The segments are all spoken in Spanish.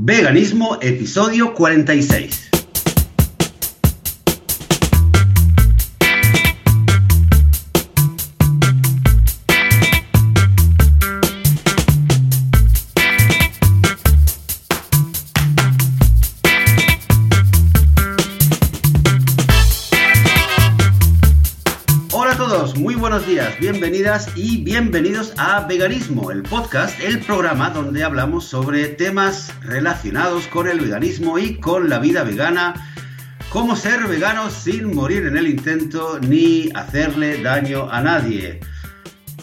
Veganismo, episodio 46. Bienvenidas y bienvenidos a Veganismo, el podcast, el programa donde hablamos sobre temas relacionados con el veganismo y con la vida vegana, cómo ser veganos sin morir en el intento ni hacerle daño a nadie.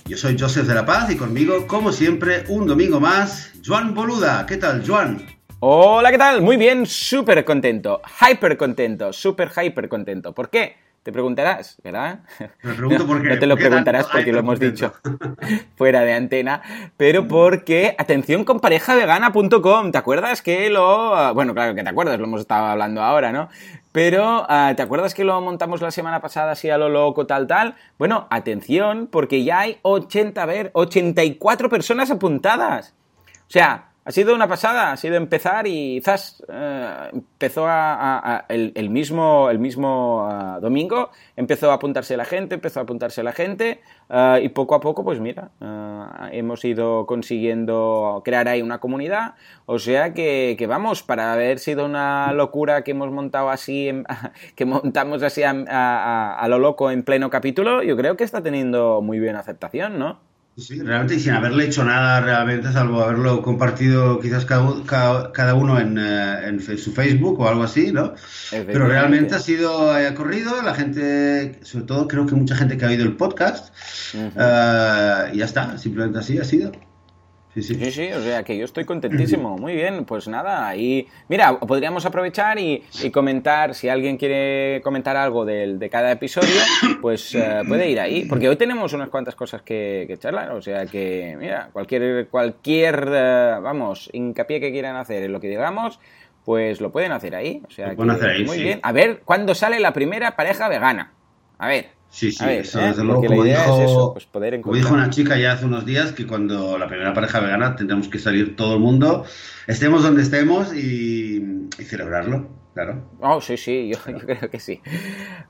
Yo soy Joseph de la Paz y conmigo, como siempre, un domingo más, Joan Boluda. ¿Qué tal, Joan? Hola, ¿qué tal? Muy bien, súper contento, hyper contento, súper hyper contento. ¿Por qué? Te preguntarás, ¿verdad? Me pregunto por qué. No te lo ¿Por qué preguntarás porque lo hemos dicho fuera de antena, pero porque, atención con parejavegana.com, ¿te acuerdas que lo... Bueno, claro que te acuerdas, lo hemos estado hablando ahora, ¿no? Pero, ah, ¿te acuerdas que lo montamos la semana pasada así a lo loco, tal, tal? Bueno, atención, porque ya hay 80, a ver, 84 personas apuntadas. O sea, ha sido una pasada, ha sido empezar y zas, eh, empezó a, el, mismo, el mismo ah, domingo, empezó a apuntarse la gente, empezó a apuntarse la gente ah, y poco a poco, pues mira, ah, hemos ido consiguiendo crear ahí una comunidad, o sea que, vamos, para haber sido una locura que hemos montado así, en- que montamos así a- a lo loco en pleno capítulo, yo creo que está teniendo muy bien aceptación, ¿no? Sí, realmente y sin haberle hecho nada realmente, salvo haberlo compartido quizás cada, cada- uno en, eh, en su Facebook o algo así, ¿no? Pero realmente ha sido eh, corrido, la gente, sobre todo creo que mucha gente que ha oído el podcast, eh, y ya está, simplemente así ha sido. Sí, sí. Sí, sí, o sea que yo estoy contentísimo. Muy bien, pues nada, ahí. Mira, podríamos aprovechar y, y comentar, si alguien quiere comentar algo del- de, cada episodio, pues eh, puede ir ahí, porque hoy tenemos unas cuantas cosas que, que charlar, o sea que, mira, cualquier, cualquier, eh, vamos, hincapié que quieran hacer en lo que digamos, pues lo pueden hacer ahí. O sea que, hacer ahí, muy sí. bien. A ver, ¿cuándo sale la primera pareja vegana? A ver. Sí, sí, ver, eso ¿eh? desde luego, como dijo, es eso, pues poder como dijo una chica ya hace unos días, que cuando la primera pareja vegana tendremos que salir todo el mundo, estemos donde estemos y, y celebrarlo, claro. Oh, sí, sí, yo, yo creo que sí.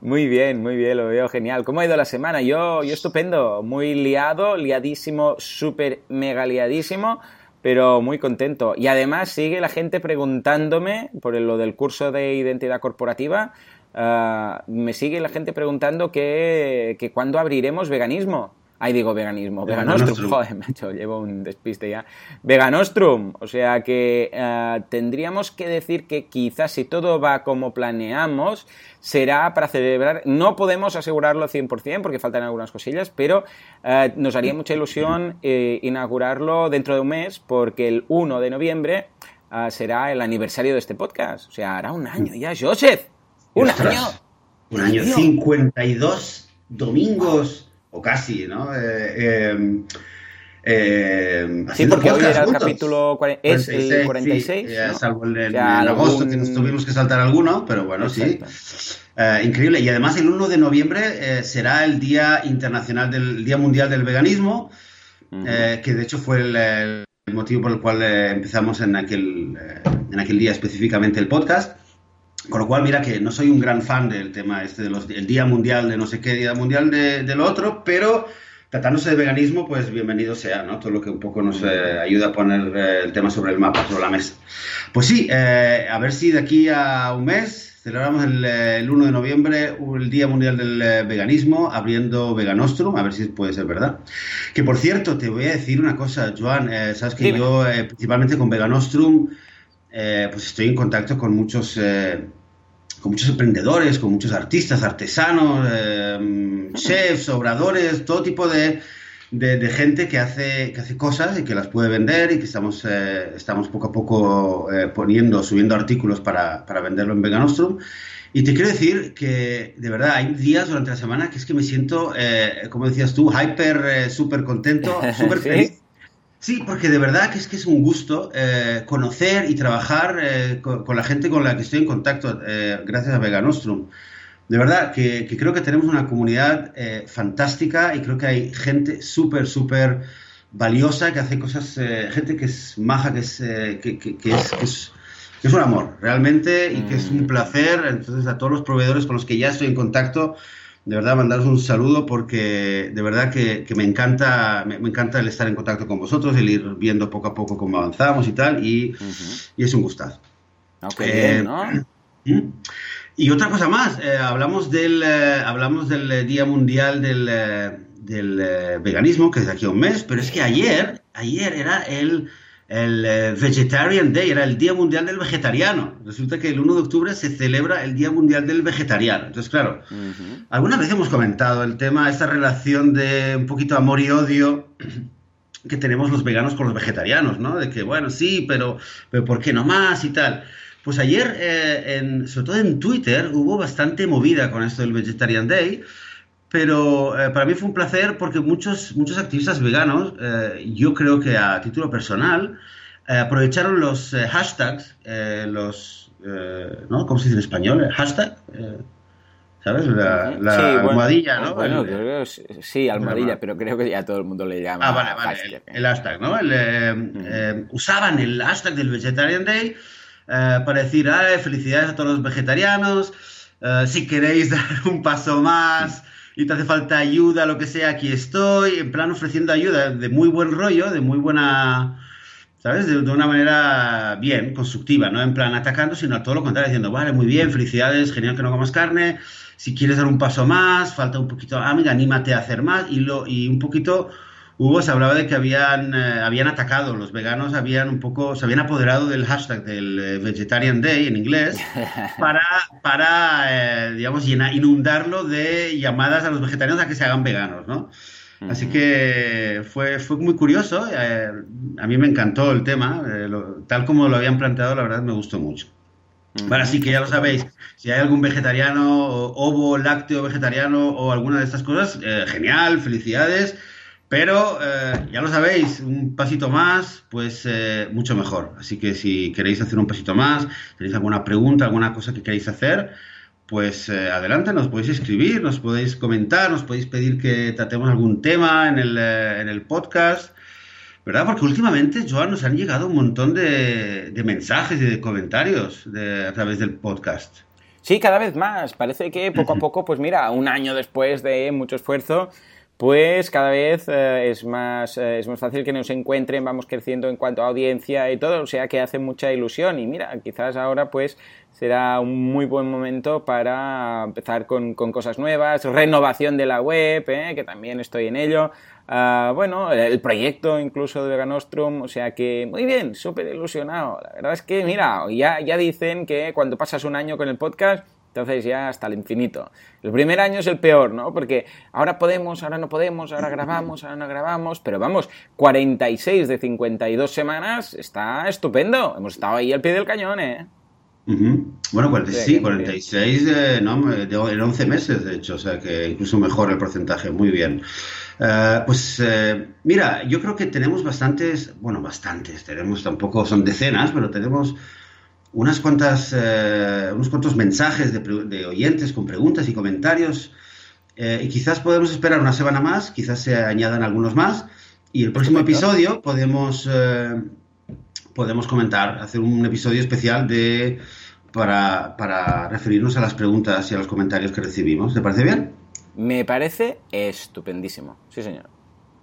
Muy bien, muy bien, lo veo genial. ¿Cómo ha ido la semana? Yo, yo estupendo, muy liado, liadísimo, súper mega liadísimo, pero muy contento. Y además sigue la gente preguntándome por lo del curso de identidad corporativa. Ah, me sigue la gente preguntando que, que cuándo abriremos veganismo. Ahí digo veganismo, veganostrum, joder, macho, llevo un despiste ya. Veganostrum, o sea que eh, tendríamos que decir que quizás si todo va como planeamos, será para celebrar, no podemos asegurarlo 100% porque faltan algunas cosillas, pero eh, nos haría mucha ilusión eh, inaugurarlo dentro de un mes porque el 1 de noviembre será el aniversario de este podcast, o sea, hará un año ya, Joseph, un Ostras, año. Un año, Tío. 52 domingos, o casi, ¿no? Eh, eh, eh, Sí, porque hoy era el juntos. capítulo cuare- es el 46, 46, sí, eh, ¿no? salvo el, O sea, en agosto algún- que nos tuvimos que saltar alguno, pero bueno, sí. Eh, increíble. Y además el 1 de noviembre eh, será el Día Internacional del el Día Mundial del Veganismo, que de hecho fue el, el motivo por el cual empezamos en aquel, en aquel día específicamente el podcast. Con lo cual, mira que no soy un gran fan del tema este de los el Día Mundial de no sé qué, Día Mundial de, de lo otro, pero tratándose de veganismo, pues bienvenido sea, ¿no? Todo lo que un poco nos eh, ayuda a poner eh, el tema sobre el mapa, sobre la mesa. Pues sí, eh, a ver si de aquí a un mes celebramos el, eh, el 1 de noviembre el Día Mundial del Veganismo, abriendo Veganostrum, a ver si puede ser verdad. Que por cierto, te voy a decir una cosa, Joan, sabes que Dime. yo, principalmente con Veganostrum, pues estoy en contacto con muchos, con muchos emprendedores, con muchos artistas, artesanos, eh, chefs, obradores, todo tipo de, de- de gente que hace, que hace cosas y que las puede vender y que estamos, eh, estamos poco a poco eh, poniendo, subiendo artículos para, para venderlo en Veganostrum. Y te quiero decir que, de verdad, hay días durante la semana que es que me siento, eh, como decías tú, hyper, súper contento, súper feliz. Sí, porque de verdad que es que es un gusto eh, conocer y trabajar eh, con, con la gente con la que estoy en contacto eh, gracias a Veganostrum. De verdad que, que creo que tenemos una comunidad fantástica y creo que hay gente súper, súper valiosa que hace cosas, gente que es maja, que es, que, que- que es, es un amor, realmente, y que es un mm. placer. Entonces, a todos los proveedores con los que ya estoy en contacto, de verdad mandaros un saludo porque de verdad que, me encanta me, encanta el estar en contacto con vosotros, el ir viendo poco a poco cómo avanzamos y tal, y, es un gustazo. Okay, eh, Y otra cosa más, eh, hablamos, del, eh, hablamos del Día Mundial del, del veganismo, que es de aquí a un mes, pero es que ayer, ayer era el el eh, Vegetarian Day, era el Día Mundial del Vegetariano. Resulta que el 1 de octubre se celebra el Día Mundial del Vegetariano. Entonces, claro, alguna vez hemos comentado el tema, esta relación de un poquito amor y odio que tenemos los veganos con los vegetarianos, ¿no? De que, bueno, sí, pero, pero ¿por qué no más y tal? Pues ayer, eh, en, sobre todo en Twitter, hubo bastante movida con esto del Vegetarian Day pero eh, para mí fue un placer porque muchos, muchos activistas veganos, eh, yo creo que a título personal, eh, aprovecharon los hashtags, los, ¿no? ¿Cómo se dice en español? Hashtag, ¿sabes? La, la almohadilla, ¿no? Bueno, creo que sí, almohadilla, pero creo que ya todo el mundo le llama. Ah, vale, vale, el, hashtag, ¿no? usaban el hashtag del Vegetarian Day para decir, felicidades a todos los vegetarianos, si queréis dar un paso más y te hace falta ayuda, lo que sea, aquí estoy, en plan ofreciendo ayuda de muy buen rollo, de muy buena, ¿sabes? De, una manera bien, constructiva, no en plan atacando, sino a todo lo contrario, diciendo, vale, muy bien, felicidades, genial que no comas carne, si quieres dar un paso más, falta un poquito, ah, mira, anímate a hacer más, y, lo, y un poquito Hugo se hablaba de que habían, eh, habían atacado, los veganos habían un poco, se habían apoderado del hashtag del eh, Vegetarian Day en inglés para, para eh, digamos, inundarlo de llamadas a los vegetarianos a que se hagan veganos, ¿no? Así que fue, fue muy curioso, a mí me encantó el tema, tal como lo habían planteado, la verdad me gustó mucho. Ahora sí que ya lo sabéis, si hay algún vegetariano, ovo, lácteo vegetariano o alguna de estas cosas, genial, felicidades. Pero eh, ya lo sabéis, un pasito más, pues eh, mucho mejor. Así que si queréis hacer un pasito más, tenéis alguna pregunta, alguna cosa que queréis hacer, pues eh, adelante, nos podéis escribir, nos podéis comentar, nos podéis pedir que tratemos algún tema en el, en el podcast. ¿Verdad? Porque últimamente, Joan, nos han llegado un montón de, mensajes y de comentarios a través del podcast. Sí, cada vez más. Parece que poco a poco, pues mira, un año después de mucho esfuerzo, pues cada vez eh, es, más, eh, es más fácil que nos encuentren, vamos creciendo en cuanto a audiencia y todo, o sea que hace mucha ilusión. Y mira, quizás ahora pues será un muy buen momento para empezar con, cosas nuevas, renovación de la web, eh, que también estoy en ello, ah, bueno, el proyecto incluso de Veganostrum, o sea que muy bien, súper ilusionado, la verdad es que mira, ya, ya dicen que cuando pasas un año con el podcast, entonces ya hasta el infinito. El primer año es el peor, ¿no? Porque ahora podemos, ahora no podemos, ahora grabamos, ahora no grabamos, pero vamos, 46 de 52 semanas está estupendo. Hemos estado ahí al pie del cañón, ¿eh? Bueno, sí, 46 eh, no, en 11 meses, de hecho, o sea que incluso mejor el porcentaje, muy bien. Eh, pues eh, mira, yo creo que tenemos bastantes, bueno, bastantes, tenemos tampoco son decenas, pero tenemos unas cuantas, eh, unos cuantos mensajes de, oyentes con preguntas y comentarios. Eh, y quizás podemos esperar una semana más, quizás se añadan algunos más. Y el próximo episodio podemos, eh, podemos comentar, hacer un episodio especial de, para, para referirnos a las preguntas y a los comentarios que recibimos. ¿Te parece bien? Me parece estupendísimo. Sí, señor.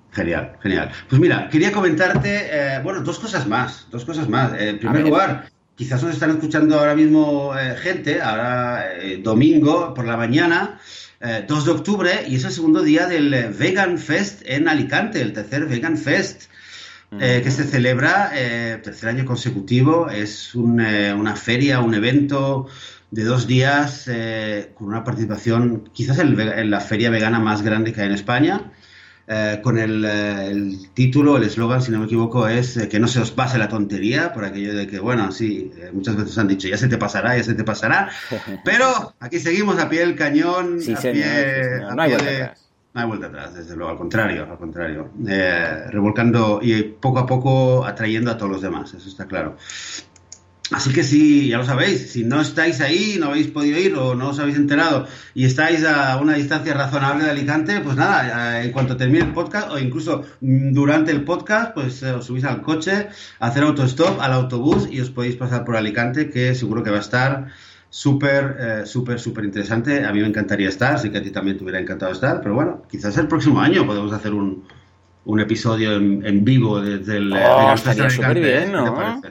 Genial, genial. Pues mira, quería comentarte, bueno, dos cosas más, dos cosas más. en primer lugar, quizás nos están escuchando ahora mismo eh, gente, ahora eh, domingo por la mañana, 2 eh, de octubre, y es el segundo día del Vegan Fest en Alicante, el tercer Vegan Fest. que se celebra tercer año consecutivo, es una feria, un evento de dos días con una participación, quizás en la feria vegana más grande que hay en España, eh, con eh, el, título, el eslogan, si no me equivoco, es eh, que no se os pase la tontería, por aquello de que, bueno, sí, muchas veces han dicho, ya se te pasará, ya se te pasará, pero aquí seguimos a pie del cañón, a pie, no hay vuelta atrás. No hay vuelta atrás, desde luego, al contrario, al contrario, revolcando y poco a poco atrayendo a todos los demás, eso está claro. Así que si, ya lo sabéis, si no estáis ahí, no habéis podido ir o no os habéis enterado y estáis a una distancia razonable de Alicante, pues nada, en cuanto termine el podcast o incluso durante el podcast, pues eh, os subís al coche, a hacer autostop al autobús y os podéis pasar por Alicante, que seguro que va a estar súper, eh, súper, súper interesante. A mí me encantaría estar, sé que a ti también te hubiera encantado estar, pero bueno, quizás el próximo año podemos hacer un, un episodio en, vivo desde el... Oh, estaría súper bien, ¿no?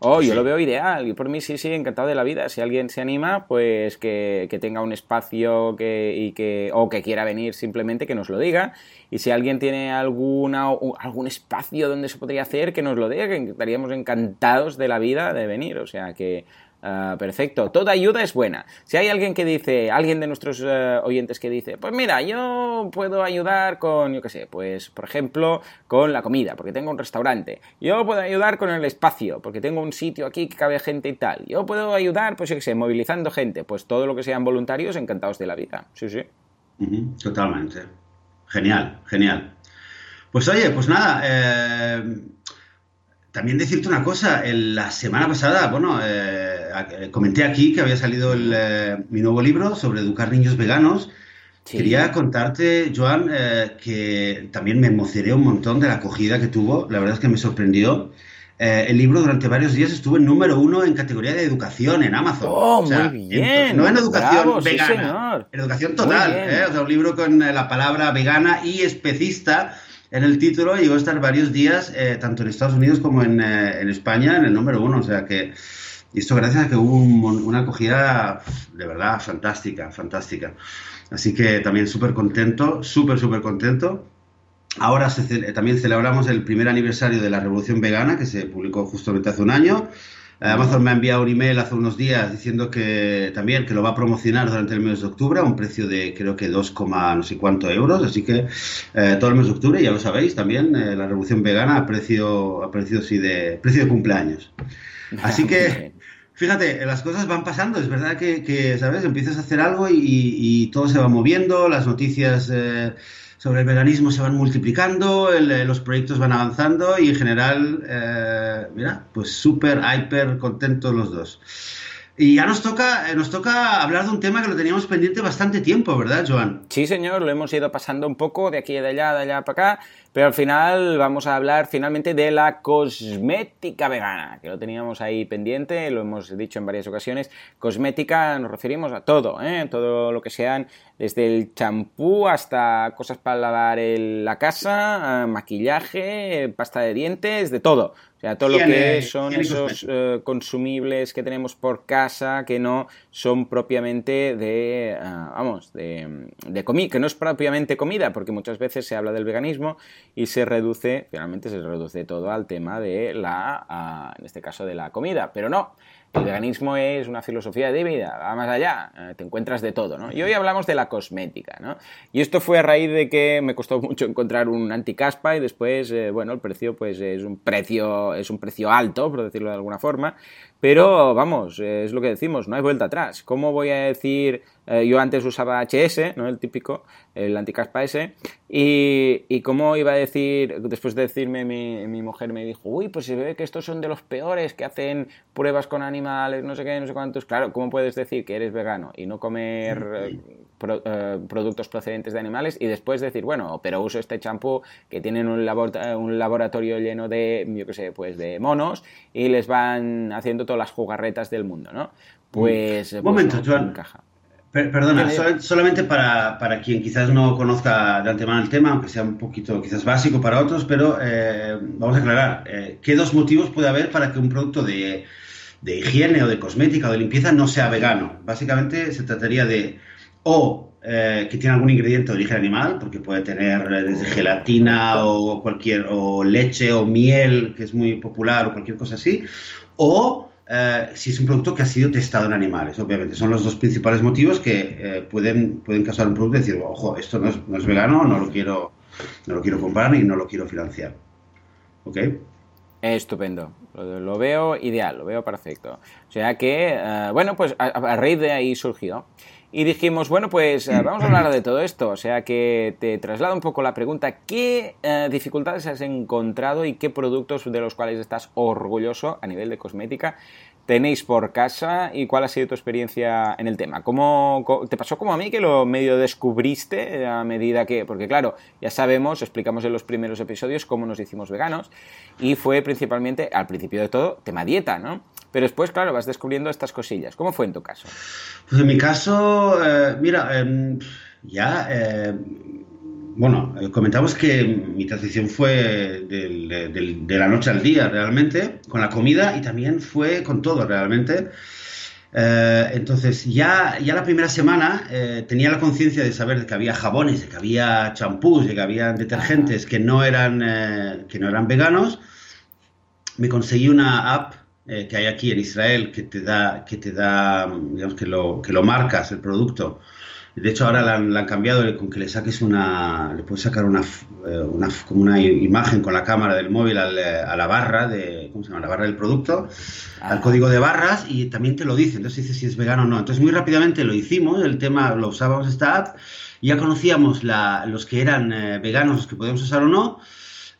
Oh, yo lo veo ideal. Y por mí sí, sí, encantado de la vida. Si alguien se anima, pues que, que, tenga un espacio que, y que, o que quiera venir simplemente, que nos lo diga. Y si alguien tiene alguna, algún espacio donde se podría hacer, que nos lo diga, que estaríamos encantados de la vida de venir. O sea que Ah, perfecto, toda ayuda es buena. Si hay alguien que dice, alguien de nuestros eh, oyentes que dice, pues mira, yo puedo ayudar con, yo qué sé, pues por ejemplo, con la comida, porque tengo un restaurante. Yo puedo ayudar con el espacio, porque tengo un sitio aquí que cabe gente y tal. Yo puedo ayudar, pues yo qué sé, movilizando gente. Pues todo lo que sean voluntarios, encantados de la vida. Sí, sí. totalmente. Genial, genial. Pues oye, pues nada, eh también decirte una cosa, la semana pasada, bueno, eh, comenté aquí que había salido eh, mi nuevo libro sobre educar niños veganos. Quería contarte, Joan, que también me emocioné un montón de la acogida que tuvo. La verdad es que me sorprendió. el libro durante varios días estuvo en número uno en categoría de educación en Amazon. ¡Oh, muy bien! no en educación vegana, en educación total. O sea, un libro con la palabra vegana y especista en el título llegó a estar varios días, eh, tanto en Estados Unidos como en, eh, en, España, en el número uno. O sea que, y esto gracias a que hubo una acogida de verdad fantástica, fantástica. Así que también súper contento, súper, súper contento. Ahora también celebramos el primer aniversario de la Revolución Vegana, que se publicó justamente hace un año. Amazon me ha enviado un email hace unos días diciendo que también que lo va a promocionar durante el mes de octubre a un precio de creo que 2, no sé cuánto euros. Así que eh, todo el mes de octubre, ya lo sabéis, también eh, la revolución vegana a precio, a precio, sí de, precio de cumpleaños. Así que fíjate, las cosas van pasando. Es verdad que, ¿sabes? Empiezas a hacer algo y, todo se va moviendo, las noticias... Eh, sobre el veganismo se van multiplicando, eh, los proyectos van avanzando y en general, eh, mira, pues súper, hiper contentos los dos. Y ya nos toca, eh, nos toca hablar de un tema que lo teníamos pendiente bastante tiempo, ¿verdad, Joan? Sí, señor, lo hemos ido pasando un poco de aquí y de allá, de allá para acá, pero al final vamos a hablar finalmente de la cosmética vegana, que lo teníamos ahí pendiente, lo hemos dicho en varias ocasiones. Cosmética nos referimos a todo, ¿eh? todo lo que sean desde el champú hasta cosas para lavar la casa, maquillaje, pasta de dientes, de todo. O sea, todo lo que son esos eh, consumibles que tenemos por casa que no son propiamente de, ah, vamos, de, de comida, que no es propiamente comida, porque muchas veces se habla del veganismo y se reduce, finalmente se reduce todo al tema de la, ah, en este caso, de la comida, pero no. El veganismo es una filosofía de vida, va más allá, eh, te encuentras de todo, ¿no? Y hoy hablamos de la cosmética, ¿no? Y esto fue a raíz de que me costó mucho encontrar un anticaspa y después, eh, bueno, el precio pues es un precio, es un precio alto, por decirlo de alguna forma, pero vamos, es lo que decimos, no hay vuelta atrás. ¿Cómo voy a decir eh, yo antes usaba HS, ¿no? El típico, el anticaspa S. Y, y cómo iba a decir, después de decirme mi, mi, mujer me dijo, uy, pues se ve que estos son de los peores, que hacen pruebas con animales, no sé qué, no sé cuántos. Claro, ¿cómo puedes decir que eres vegano y no comer eh, eh, productos procedentes de animales y después decir, bueno, pero uso este champú que tienen un, un laboratorio lleno de, yo qué sé, pues de monos y les van haciendo todas las jugarretas del mundo, ¿no? Pues... Un momento, pues, Encaja perdona, solamente para, quien quizás no conozca de antemano el tema, aunque sea un poquito quizás básico para otros, pero eh, vamos a aclarar, eh, ¿qué dos motivos puede haber para que un producto de, higiene o de cosmética o de limpieza no sea vegano? Básicamente se trataría de o eh, que tiene algún ingrediente de origen animal, porque puede tener desde gelatina o cualquier, o leche o miel, que es muy popular, o cualquier cosa así, o eh, si es un producto que ha sido testado en animales, obviamente. Son los dos principales motivos que eh, pueden, pueden causar un producto y decir, ojo, esto no es, no es, vegano, no lo, quiero, no lo quiero comprar y no lo quiero financiar. ¿Ok? Estupendo, lo, veo ideal, lo veo perfecto. O sea que, eh, bueno, pues a, raíz de ahí surgió. Y dijimos, bueno, pues eh, vamos a hablar de todo esto. O sea que te traslado un poco la pregunta, ¿qué eh, dificultades has encontrado y qué productos de los cuales estás orgulloso a nivel de cosmética tenéis por casa y cuál ha sido tu experiencia en el tema. ¿Cómo, ¿Te pasó como a mí que lo medio descubriste a medida que, porque claro, ya sabemos, explicamos en los primeros episodios cómo nos hicimos veganos y fue principalmente, al principio de todo, tema dieta, ¿no? Pero después, claro, vas descubriendo estas cosillas. ¿Cómo fue en tu caso? Pues en mi caso, eh, mira, em, ya... Eh, bueno, eh, comentamos que mi transición fue de la noche al día realmente, con la comida y también fue con todo realmente. Eh, entonces, ya, ya la primera semana eh, tenía la conciencia de saber que había jabones, de que había champús, de que había detergentes que no eran, que no eran veganos. Me conseguí una app que hay aquí en Israel que te da, que te da digamos, que lo, que lo marcas el producto de hecho, ahora la han, cambiado con que le saques una. Le puedes sacar una, eh, una, como una imagen con la cámara del móvil eh, a la barra de. ¿Cómo se llama? La barra del producto, al código de barras y también te lo dice. Entonces dice si es vegano o no. Entonces, muy rápidamente lo hicimos. El tema, lo usábamos esta app. Ya conocíamos la, los que eran eh, veganos, los que podíamos usar o no.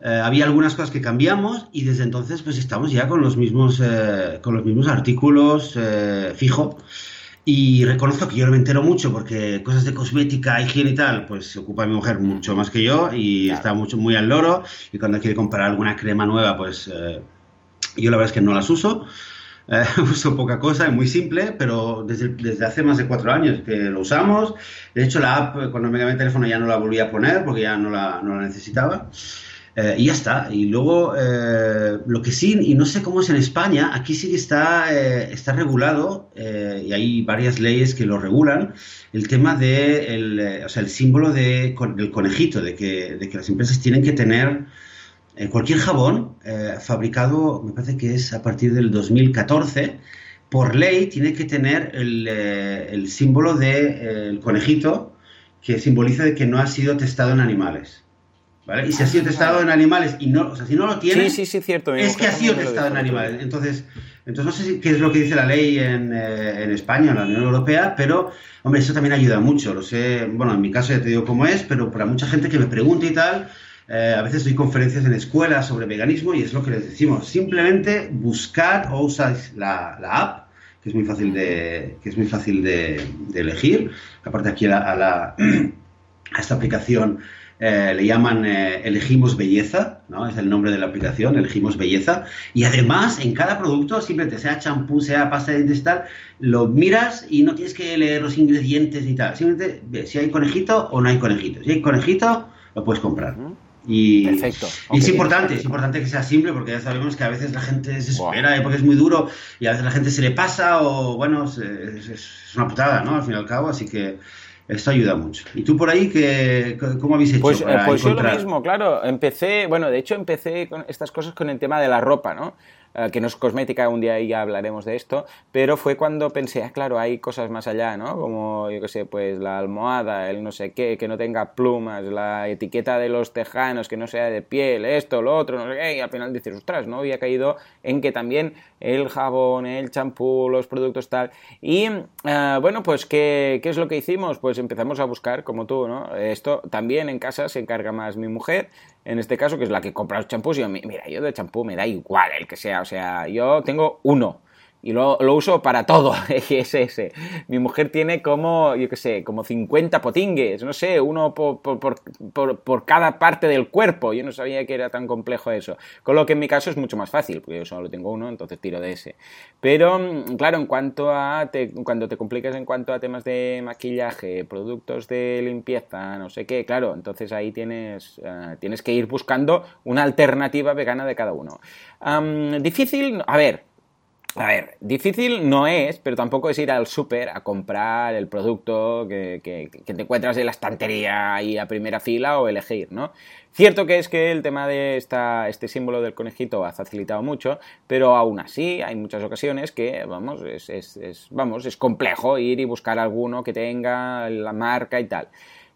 había algunas cosas que cambiamos y desde entonces pues estamos ya con los mismos, con los mismos artículos fijo. Y reconozco que yo no me entero mucho porque cosas de cosmética, higiene y tal, pues se ocupa mi mujer mucho más que yo y está mucho, muy al loro. Y cuando quiere comprar alguna crema nueva, pues eh, yo la verdad es que no las uso. Eh, uso poca cosa, es muy simple, pero desde, desde, hace más de cuatro años que lo usamos. De hecho, la app, cuando me cambié el teléfono, ya no la volví a poner porque ya no la, no la necesitaba. Eh, y ya está. Y luego, eh, lo que sí, y no sé cómo es en España, aquí sí que está, eh, está regulado, y hay varias leyes que lo regulan, el tema de el, o sea, el símbolo de, del conejito, de que, de que las empresas tienen que tener cualquier jabón fabricado, me parece que es a partir del 2014, por ley tiene que tener el, el símbolo del conejito que simboliza de que no ha sido testado en animales. Y si ha sido testado en animales y no, o sea, si no lo tiene, sí, sí, cierto, es que ha sido testado en animales. Entonces, entonces no sé qué es lo que dice la ley en, eh, en, España, en la Unión Europea, pero, hombre, eso también ayuda mucho. Lo sé, bueno, en mi caso ya te digo cómo es, pero para mucha gente que me pregunta y tal, eh, a veces doy conferencias en escuelas sobre veganismo y es lo que les decimos. Simplemente buscar o usar la, la app, que es muy fácil de, que es muy fácil de, de elegir. Aparte aquí a, la, a esta aplicación eh, le llaman eh, Elegimos Belleza, ¿no? Es el nombre de la aplicación, Elegimos Belleza. Y además, en cada producto, simplemente sea champú, sea pasta de dientes tal, lo miras y no tienes que leer los ingredientes y tal. Simplemente ves si hay conejito o no hay conejito. Si hay conejito, lo puedes comprar. Y, Perfecto. y es importante, es importante que sea simple porque ya sabemos que a veces la gente se espera porque es muy duro y a veces la gente se le pasa o bueno, es, es una putada, ¿no? Al fin y al cabo, así que esto ayuda mucho. ¿Y tú por ahí qué, cómo habéis hecho? Pues, para pues yo lo mismo, claro. Empecé, bueno, de hecho empecé con estas cosas con el tema de la ropa, ¿no? Eh, que no es cosmética, un día ya hablaremos de esto, pero fue cuando pensé, ah, claro, hay cosas más allá, ¿no? Como, yo qué sé, pues la almohada, el no sé qué, que no tenga plumas, la etiqueta de los tejanos, que no sea de piel, esto, lo otro, no sé qué, y al final dices, ostras, ¿no? Había caído en que también el jabón, el champú, los productos tal. Y, eh, bueno, pues, ¿qué, ¿qué es lo que hicimos? Pues empezamos a buscar, como tú, ¿no? Esto también en casa se encarga más mi mujer, en este caso, que es la que compra los champús, y yo, mira, yo de champú me da igual el que sea, o sea, yo tengo uno y lo, uso para todo, es ese. Mi mujer tiene como, yo qué sé, como 50 potingues, no sé, uno por, por, cada parte del cuerpo. Yo no sabía que era tan complejo eso. Con lo que en mi caso es mucho más fácil, porque yo solo tengo uno, entonces tiro de ese. Pero, mm, claro, en cuanto a, cuando te complicas en cuanto a temas de maquillaje, productos de limpieza, no sé qué, claro, entonces ahí tienes, eh, tienes que ir buscando una alternativa vegana de cada uno. difícil, a ver, a ver, difícil no es, pero tampoco es ir al súper a comprar el producto que, te encuentras en la estantería ahí a primera fila o elegir, ¿no? Cierto que es que el tema de esta, este símbolo del conejito ha facilitado mucho, pero aún así hay muchas ocasiones que, vamos, es, es, vamos, es complejo ir y buscar alguno que tenga la marca y tal.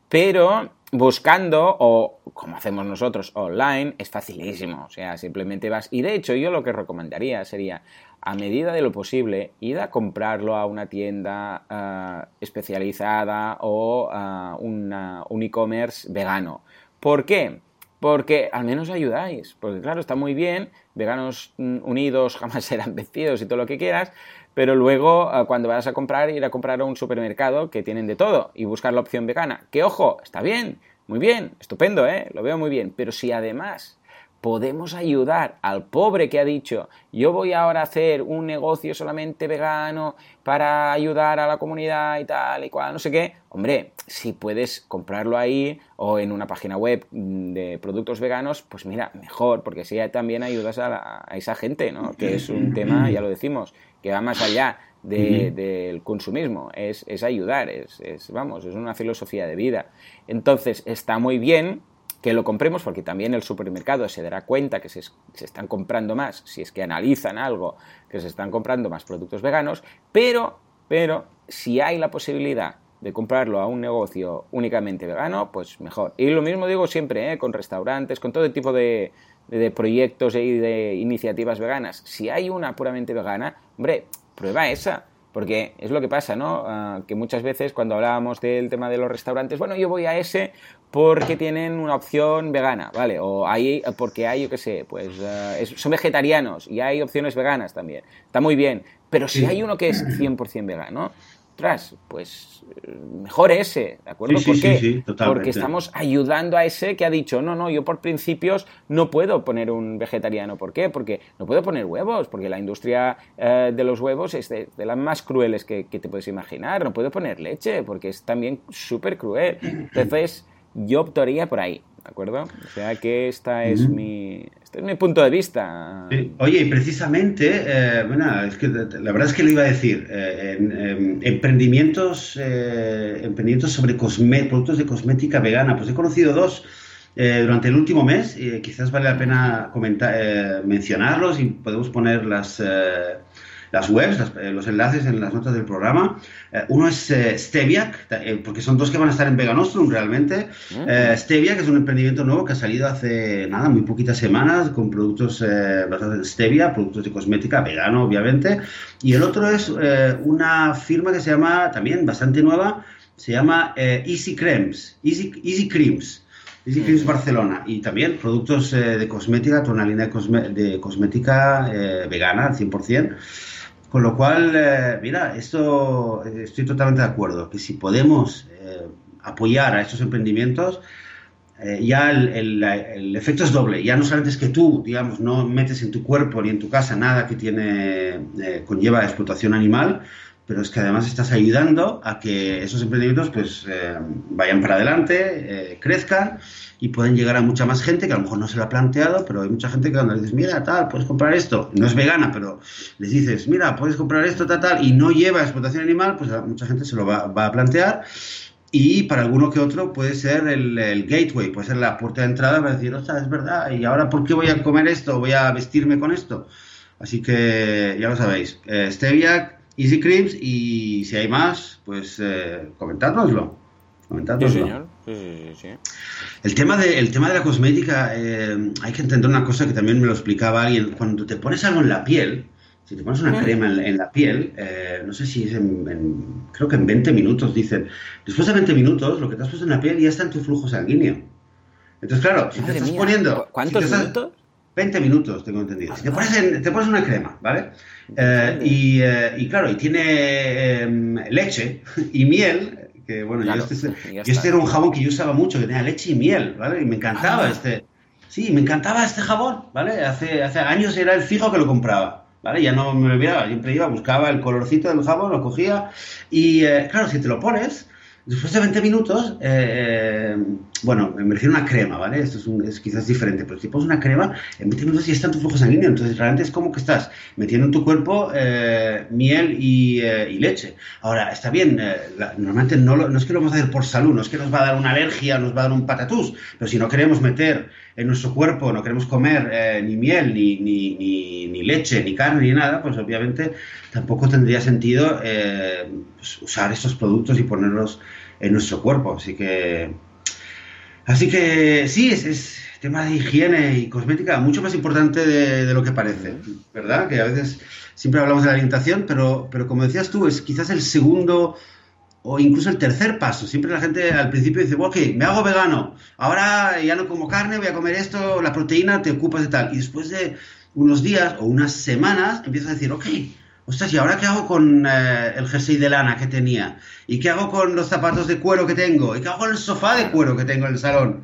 Pero buscando o como hacemos nosotros online es facilísimo, o sea, simplemente vas y de hecho yo lo que recomendaría sería a medida de lo posible, id a comprarlo a una tienda eh, especializada o a un e-commerce vegano. ¿Por qué? porque al menos ayudáis. Porque claro, está muy bien, veganos mm, unidos jamás serán vencidos y todo lo que quieras, pero luego ah, cuando vayas a comprar, ir a comprar a un supermercado que tienen de todo y buscar la opción vegana. Que ojo, está bien, muy bien, estupendo, ¿eh? Lo veo muy bien, pero si además podemos ayudar al pobre que ha dicho, yo voy ahora a hacer un negocio solamente vegano para ayudar a la comunidad y tal y cual, no sé qué, hombre, si puedes comprarlo ahí o en una página web de productos veganos, pues mira, mejor, porque así también ayudas a, esa gente, ¿no? Que es un tema, ya lo decimos, que va más allá del consumismo, es, ayudar, es, es, vamos, es una filosofía de vida. Entonces, está muy bien que lo compremos porque también el supermercado se dará cuenta que se, están comprando más, si es que analizan algo, que se están comprando más productos veganos, pero, pero si hay la posibilidad de comprarlo a un negocio únicamente vegano, pues mejor. Y lo mismo digo siempre, ¿eh? con restaurantes, con todo tipo de, de proyectos y de iniciativas veganas. Si hay una puramente vegana, hombre, prueba esa porque es lo que pasa, ¿no? Ah, que muchas veces cuando hablábamos del tema de los restaurantes, bueno, yo voy a ese porque tienen una opción vegana, ¿vale? O hay, porque hay, yo qué sé, pues ah, son vegetarianos y hay opciones veganas también. Está muy bien. Pero si hay uno que es 100% vegano, pues mejor ese, ¿de acuerdo? Sí, sí, Porque estamos ayudando a ese que ha dicho, no, no, yo por principios no puedo poner un vegetariano. ¿Por qué? Porque no puedo poner huevos, porque la industria eh, de los huevos es de, las más crueles que, que, te puedes imaginar. No puedo poner leche, porque es también súper cruel. Entonces, yo optaría por ahí. ¿De acuerdo? O sea que esta es mi, este es mi punto de vista. Oye, y precisamente, eh, bueno, es que la verdad es que lo iba a decir, eh, en, emprendimientos, eh, emprendimientos sobre productos de cosmética vegana, pues he conocido dos durante el último mes, y quizás vale la pena comentar, mencionarlos y podemos poner las las webs, eh, los enlaces en las notas del programa. Eh, uno es eh, Steviak, porque son dos que van a estar en Veganostrum realmente. Uh Steviak es un emprendimiento nuevo que ha salido hace nada, muy poquitas semanas, con productos basados en stevia, productos de cosmética, vegano obviamente. Y el otro es una firma que se llama, también bastante nueva, se llama Easy Creams. Easy, Easy Creams. Easy Creams Barcelona y también productos de cosmética, toda una línea de, cosmética vegana al 100%. Con lo cual, eh, mira, esto eh, estoy totalmente de acuerdo, que si podemos eh, apoyar a estos emprendimientos, ya el, efecto es doble. Ya no solamente es que tú, digamos, no metes en tu cuerpo ni en tu casa nada que tiene conlleva explotación animal, pero es que además estás ayudando a que esos emprendimientos pues vayan para adelante, crezcan y pueden llegar a mucha más gente que a lo mejor no se lo ha planteado, pero hay mucha gente que cuando le dices, mira, tal, puedes comprar esto, no es vegana, pero les dices, mira, puedes comprar esto, tal, tal, y no lleva explotación animal, pues a mucha gente se lo va, a plantear. Y para alguno que otro puede ser el, gateway, puede ser la puerta de entrada para decir, ostras, es verdad, ¿y ahora por qué voy a comer esto? ¿Voy a vestirme con esto? Así que ya lo sabéis, eh, Stevia, Easy Creams y si hay más, pues eh, comentádnoslo. Sí, señor. Sí, sí, el, tema de, el tema de la cosmética, eh, hay que entender una cosa que también me lo explicaba alguien. Cuando te pones algo en la piel, si te pones una crema en, la piel, eh, no sé si es en, creo que en 20 minutos, dicen, después de 20 minutos, lo que te has puesto en la piel ya está en tu flujo sanguíneo. Entonces, claro, si te estás poniendo... ¿Cuántos minutos? 20 minutos, tengo entendido. Si te pones, te pones una crema, ¿vale? Eh, y, y, claro, y tiene em, leche y miel, que bueno, yo, este, este, era un jabón que yo usaba mucho, que tenía leche y miel, ¿vale? Y me encantaba ah. este. Sí, me encantaba este jabón, ¿vale? Hace, hace años era el fijo que lo compraba, ¿vale? Ya no me olvidaba, siempre iba, buscaba el colorcito del jabón, lo cogía y, eh, claro, si te lo pones, Después de 20 minutos, eh, eh, bueno, me refiero a una crema, ¿vale? Esto es, quizás diferente, pero si pones una crema, en 20 minutos ya está en tu flujo sanguíneo, entonces realmente es como que estás metiendo en tu cuerpo eh, miel y, leche. Ahora, está bien, normalmente no, no, es que lo vamos a hacer por salud, no es que nos va a dar una alergia, nos va a dar un patatús, pero si no queremos meter en nuestro cuerpo, no queremos comer ni miel, ni, ni, ni, leche, ni carne, ni nada, pues obviamente tampoco tendría sentido pues, usar estos productos y ponerlos en nuestro cuerpo. Así que, así que sí, es, es tema de higiene y cosmética mucho más importante de, lo que parece, ¿verdad? Que a veces siempre hablamos de la alimentación, pero, pero como decías tú, es quizás el segundo o incluso el tercer paso. Siempre la gente al principio dice, ok, me hago vegano, ahora ya no como carne, voy a comer esto, la proteína te ocupas de tal. Y después de unos días o unas semanas empiezas a decir, ok, ostras, ¿y ahora qué hago con eh, el jersey de lana que tenía? ¿Y qué hago con los zapatos de cuero que tengo? ¿Y qué hago con el sofá de cuero que tengo en el salón?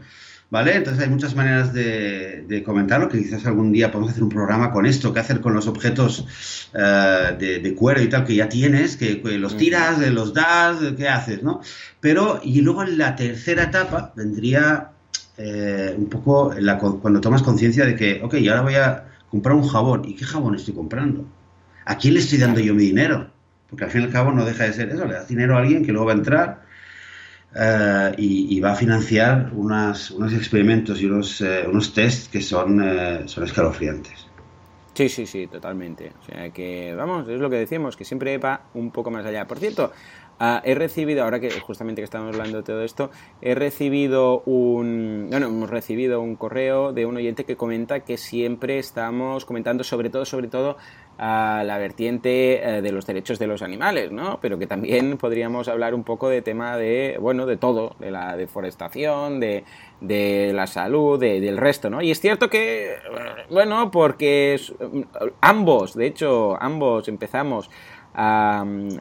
¿Vale? Entonces hay muchas maneras de, comentarlo, que quizás algún día podemos hacer un programa con esto, qué hacer con los objetos eh, de, cuero y tal que ya tienes, que, los tiras, los das, qué haces, ¿no? Pero, y luego en la tercera etapa vendría eh, un poco cuando tomas conciencia de que, ok, ahora voy a comprar un jabón, ¿y qué jabón estoy comprando? ¿A quién le estoy dando yo mi dinero? Porque al fin y al cabo no deja de ser eso, le das dinero a alguien que luego va a entrar eh, y, va a financiar unos experimentos y unos, uh, unos test que son, uh, son escalofriantes. Sí, sí, sí, totalmente. O sea que, vamos, es lo que decimos, que siempre va un poco más allá. Por cierto, uh, he recibido, ahora que justamente que estamos hablando de todo esto, he recibido un, bueno, hemos recibido un correo de un oyente que comenta que siempre estamos comentando sobre todo, sobre todo, a la vertiente eh, de los derechos de los animales, ¿no? Pero que también podríamos hablar un poco de tema de, bueno, de todo, de la deforestación, de, de la salud, del resto, ¿no? Y es cierto que, bueno, porque ambos, de hecho, ambos empezamos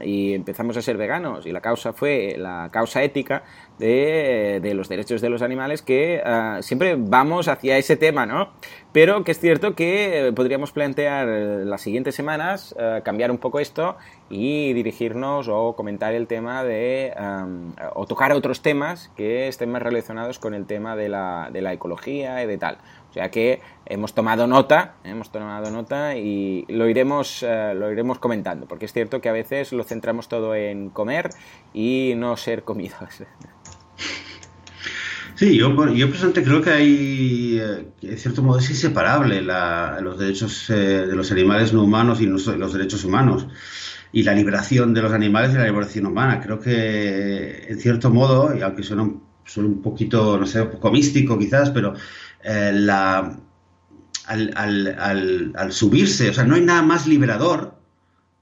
y empezamos a ser veganos y la causa fue la causa ética de, los derechos de los animales que ah, siempre vamos hacia ese tema, ¿no? Pero que es cierto que podríamos plantear las siguientes semanas eh, cambiar un poco esto y dirigirnos o comentar el tema de o tocar otros temas que estén más relacionados con el tema de la, de la ecología y de tal. O sea que hemos tomado nota, hemos tomado nota y lo iremos, eh, lo iremos comentando, porque es cierto que a veces lo centramos todo en comer y no ser comidos. Sí, yo, yo personalmente creo que hay, eh, en cierto modo, es inseparable la, los derechos eh, de los animales no humanos y los, derechos humanos y la liberación de los animales y la liberación humana. Creo que, en cierto modo, y aunque suena un, un poquito, no sé, un poco místico quizás, pero eh, la, al, al, al, subirse, o sea, no hay nada más liberador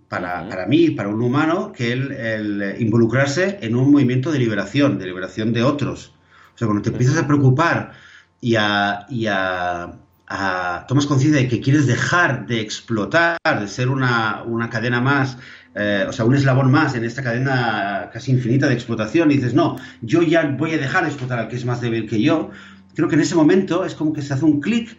para, para mí, para un humano, que el, el involucrarse en un movimiento de liberación, de liberación de otros. O sea, cuando te empiezas a preocupar y a, y a, tomas conciencia de que quieres dejar de explotar, de ser una, una cadena más, eh, o sea, un eslabón más en esta cadena casi infinita de explotación, y dices, no, yo ya voy a dejar de explotar al que es más débil que yo, creo que en ese momento es como que se hace un clic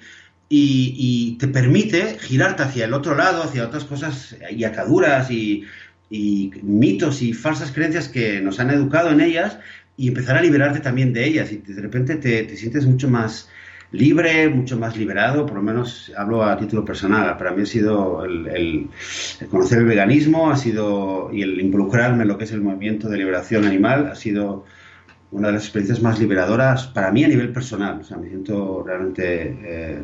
y, te permite girarte hacia el otro lado, hacia otras cosas y ataduras y, mitos y falsas creencias que nos han educado en ellas y empezar a liberarte también de ellas y de repente te, sientes mucho más libre, mucho más liberado, por lo menos hablo a título personal. Para mí ha sido el, conocer el veganismo, ha sido y el involucrarme en lo que es el movimiento de liberación animal, ha sido una de las experiencias más liberadoras para mí a nivel personal. O sea, me siento realmente eh,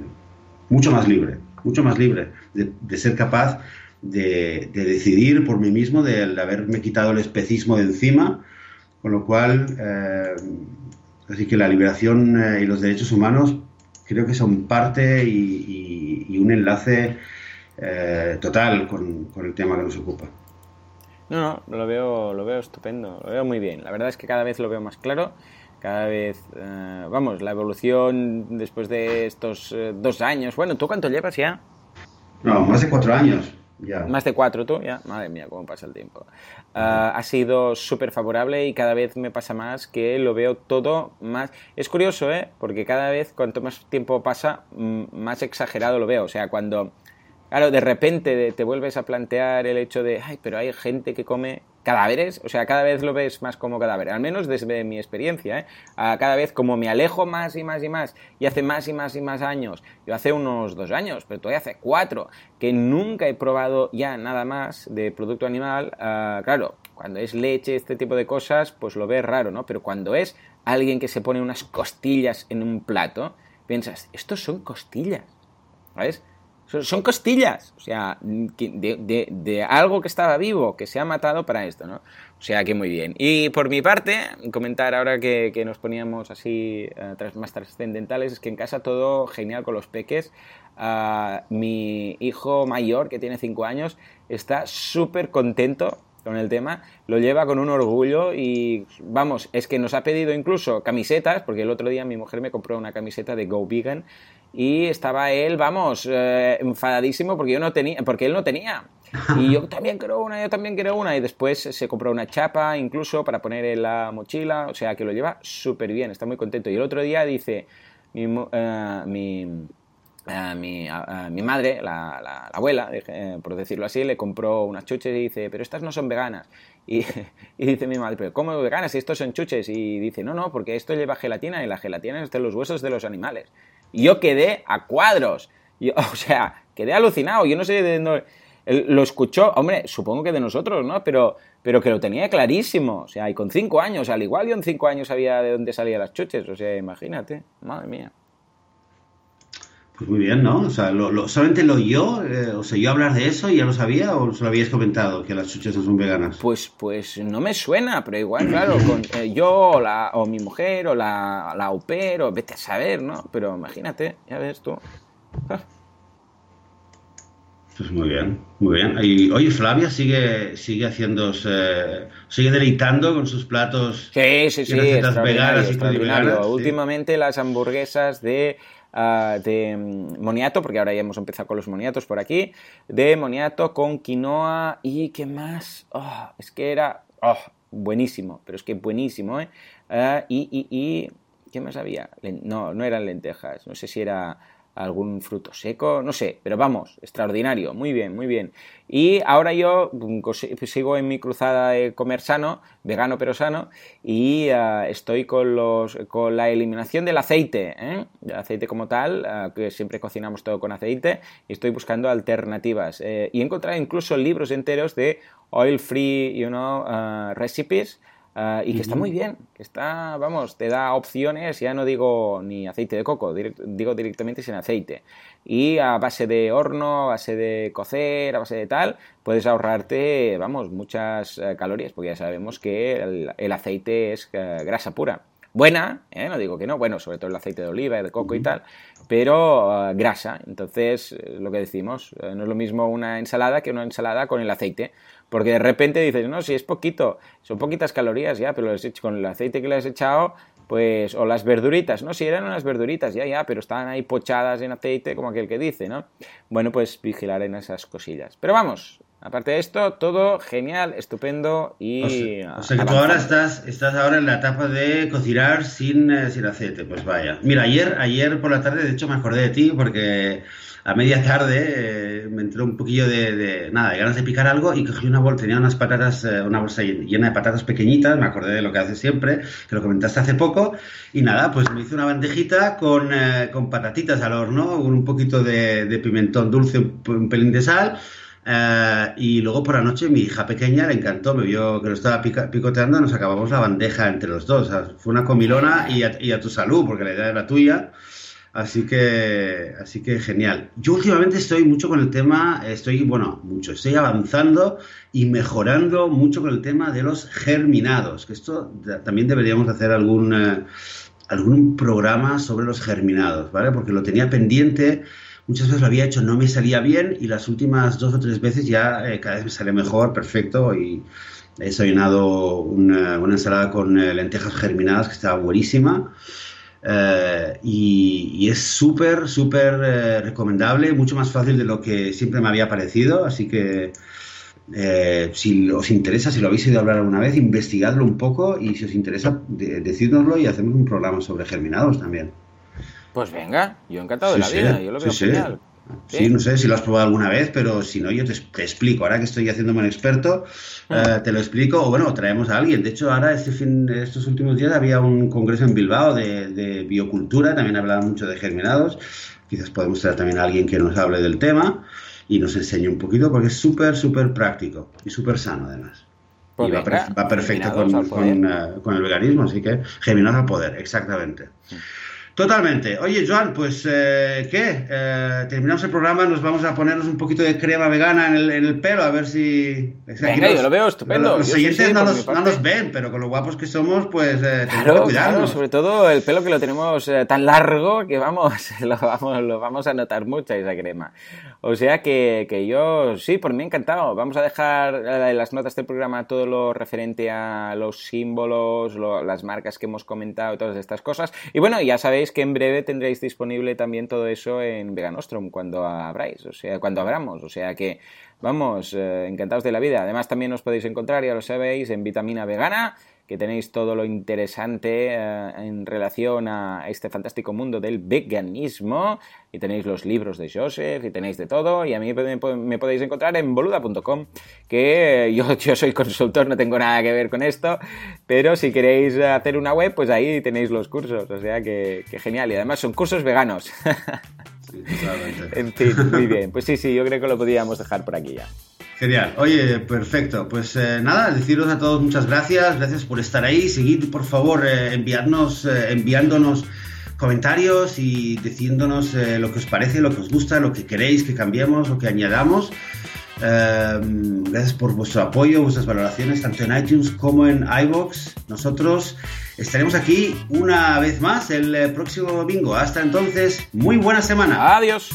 mucho más libre, mucho más libre de, ser capaz de, decidir por mí mismo, de haberme quitado el especismo de encima con lo cual, eh, así que la liberación eh, y los derechos humanos creo que son parte y, un enlace eh, total con, el tema que nos ocupa. No, no, lo veo, lo veo estupendo, lo veo muy bien. La verdad es que cada vez lo veo más claro cada vez, vamos, la evolución después de estos dos años. Bueno, ¿tú cuánto llevas ya? No, más de cuatro años. Más de cuatro tú, ya. Madre mía, cómo pasa el tiempo. Ah, ha sido súper favorable y cada vez me pasa más que lo veo todo más... Es curioso, ¿eh? Porque cada vez, cuanto más tiempo pasa, más exagerado lo veo. O sea, cuando... Claro, de repente te vuelves a plantear el hecho de, ay, pero hay gente que come cadáveres, o sea, cada vez lo ves más como cadáver, al menos desde mi experiencia, ¿eh? cada vez como me alejo más y más y más, y hace más y más y más años, yo hace unos dos años, pero todavía hace cuatro, que nunca he probado ya nada más de producto animal, ah, claro, cuando es leche, este tipo de cosas, pues lo ves raro, ¿no? Pero cuando es alguien que se pone unas costillas en un plato, piensas, estos son costillas, ¿sabes? Son costillas, o sea, de, algo que estaba vivo, que se ha matado para esto, ¿no? O sea que muy bien. Y por mi parte, comentar ahora que, nos poníamos así eh, más trascendentales, es que en casa todo genial con los peques. Ah, mi hijo mayor, que tiene 5 años, está súper contento con el tema, lo lleva con un orgullo y vamos, es que nos ha pedido incluso camisetas, porque el otro día mi mujer me compró una camiseta de Go Vegan y estaba él, vamos, eh, enfadadísimo porque yo no tenía, porque él no tenía. Y yo también quiero una, yo también quiero una. Y después se compró una chapa incluso para poner en la mochila. O sea que lo lleva súper bien, está muy contento. Y el otro día dice, mi, uh, mi, uh, mi, mi, madre, la, la, la abuela, eh, por decirlo así, le compró unas chuches y dice, pero estas no son veganas. Y, dice mi madre, pero ¿cómo veganas si estos son chuches? Y dice, no, no, porque esto lleva gelatina y la gelatina es de los huesos de los animales. Yo quedé a cuadros. Yo, o sea, quedé alucinado. Yo no sé de dónde lo escuchó, hombre, supongo que de nosotros, ¿no? Pero, pero que lo tenía clarísimo. O sea, y con cinco años, al igual yo en cinco años sabía de dónde salían las chuches. O sea, imagínate, madre mía. Pues muy bien, ¿no? O sea, lo, lo, ¿solamente lo oyó? Eh, ¿O se oyó hablar de eso y ya lo sabía? ¿O lo habías comentado, que las chuches no son veganas? Pues, pues no me suena, pero igual, claro, con, eh, yo o, la, o mi mujer o la, la au pair, o vete a saber, ¿no? Pero imagínate, ya ves tú. Pues muy bien, muy bien. Y, oye, Flavia sigue, sigue haciendo, eh, sigue deleitando con sus platos. Sí, sí, sí, extraordinario, extraordinario. ¿sí? Últimamente las hamburguesas de, uh, de moniato, porque ahora ya hemos empezado con los moniatos por aquí, de moniato con quinoa y qué más. Oh, es que era oh, buenísimo, pero es que buenísimo, ¿eh? Y, y, y, ¿qué más había? No, no eran lentejas, no sé si era algún fruto seco, no sé, pero vamos, extraordinario, muy bien, muy bien. Y ahora yo sigo en mi cruzada de comer sano, vegano pero sano, y uh, estoy con, los, con la eliminación del aceite, ¿eh? el aceite como tal, uh, que siempre cocinamos todo con aceite, y estoy buscando alternativas. Eh, y he encontrado incluso libros enteros de oil free, you know, uh, recipes, Uh, y que uh -huh. está muy bien, que está, vamos, te da opciones, ya no digo ni aceite de coco, direct, digo directamente sin aceite. Y a base de horno, a base de cocer, a base de tal, puedes ahorrarte, vamos, muchas uh, calorías, porque ya sabemos que el, el aceite es eh, grasa pura. Buena, ¿eh? no digo que no, bueno, sobre todo el aceite de oliva, de coco -huh. y tal, pero uh, grasa. Entonces, lo que decimos, eh, no es lo mismo una ensalada que una ensalada con el aceite. Porque de repente dices, no, si es poquito, son poquitas calorías ya, pero con el aceite que le has echado, pues, o las verduritas, no, si eran unas verduritas, ya, ya, pero estaban ahí pochadas en aceite, como aquel que dice, ¿no? Bueno, pues vigilar en esas cosillas. Pero vamos, aparte de esto, todo genial, estupendo y... O sea, o sea que tú ahora estás, estás ahora en la etapa de cocinar sin, eh, sin aceite, pues vaya. Mira, ayer, ayer por la tarde, de hecho, me acordé de ti porque a media tarde eh, me entró un poquillo de, de, nada, de ganas de picar algo y cogí una bolsa, tenía unas patatas, eh, una bolsa llena de patatas pequeñitas, me acordé de lo que haces siempre, que lo comentaste hace poco, y nada, pues me hice una bandejita con, eh, con patatitas al horno, con un poquito de, de pimentón dulce, un, un, pelín de sal, y luego por la noche mi hija pequeña le encantó, me vio que lo estaba pica, picoteando, nos acabamos la bandeja entre los dos, o sea, fue una comilona y a, y a tu salud, porque la idea era tuya. Así que, así que genial. Yo últimamente estoy mucho con el tema, estoy, bueno, mucho, estoy avanzando y mejorando mucho con el tema de los germinados, que esto también deberíamos hacer algún, eh, algún programa sobre los germinados, ¿vale? Porque lo tenía pendiente, muchas veces lo había hecho, no me salía bien y las últimas dos o tres veces ya eh, cada vez me sale mejor, perfecto y he desayunado una, ensalada con eh, lentejas germinadas que estaba buenísima. Uh, y, es súper, súper eh, recomendable, mucho más fácil de lo que siempre me había parecido, así que eh, si os interesa, si lo habéis oído hablar alguna vez, investigadlo un poco y si os interesa, de, decídnoslo y hacemos un programa sobre germinados también. Pues venga, yo encantado de sí, la vida, sí, yo lo veo sí, genial. Sí. no sé si lo has probado alguna vez, pero si no, yo te, te explico. Ahora que estoy haciéndome un experto, mm. uh, te lo explico. O bueno, traemos a alguien. De hecho, ahora este fin, estos últimos días había un congreso en Bilbao de, de biocultura. También hablaba mucho de germinados. Quizás podemos traer también a alguien que nos hable del tema y nos enseñe un poquito, porque es súper, súper práctico y súper sano además. Pues y venga, va, va, perfecto con, con, uh, con, el veganismo, así que germinados al poder, exactamente. Totalmente. Oye, Joan, pues, eh, ¿qué? Eh, terminamos el programa, nos vamos a ponernos un poquito de crema vegana en el, en el pelo, a ver si... Venga, los, yo lo veo estupendo. Los, los oyentes sí, no, nos, no, nos, ven, pero con lo guapos que somos, pues, eh, claro, que cuidarnos. Claro, sobre todo el pelo que lo tenemos eh, tan largo que vamos lo, vamos, lo vamos a notar mucho esa crema. O sea que, que, yo, sí, por mí encantado. Vamos a dejar en las notas del programa todo lo referente a los símbolos, las marcas que hemos comentado, todas estas cosas. Y bueno, ya sabéis que en breve tendréis disponible también todo eso en Veganostrum cuando abráis, o sea, cuando abramos. O sea que, vamos, eh, encantados de la vida. Además, también os podéis encontrar, ya lo sabéis, en Vitamina Vegana que tenéis todo lo interesante eh, en relación a este fantástico mundo del veganismo, y tenéis los libros de Joseph, y tenéis de todo, y a mí me, podéis encontrar en boluda.com, que yo, yo soy consultor, no tengo nada que ver con esto, pero si queréis hacer una web, pues ahí tenéis los cursos, o sea que, que genial, y además son cursos veganos. en fin, muy bien, pues sí, sí, yo creo que lo podríamos dejar por aquí ya. Genial. Oye, perfecto. Pues eh, nada, deciros a todos muchas gracias. Gracias por estar ahí. Seguid, por favor, eh, eh, enviándonos comentarios y diciéndonos lo que os parece, lo que os gusta, lo que queréis que cambiemos o que añadamos. gracias por vuestro apoyo, vuestras valoraciones, tanto en iTunes como en iBox. Nosotros estaremos aquí una vez más el próximo domingo. Hasta entonces, muy buena semana. Adiós.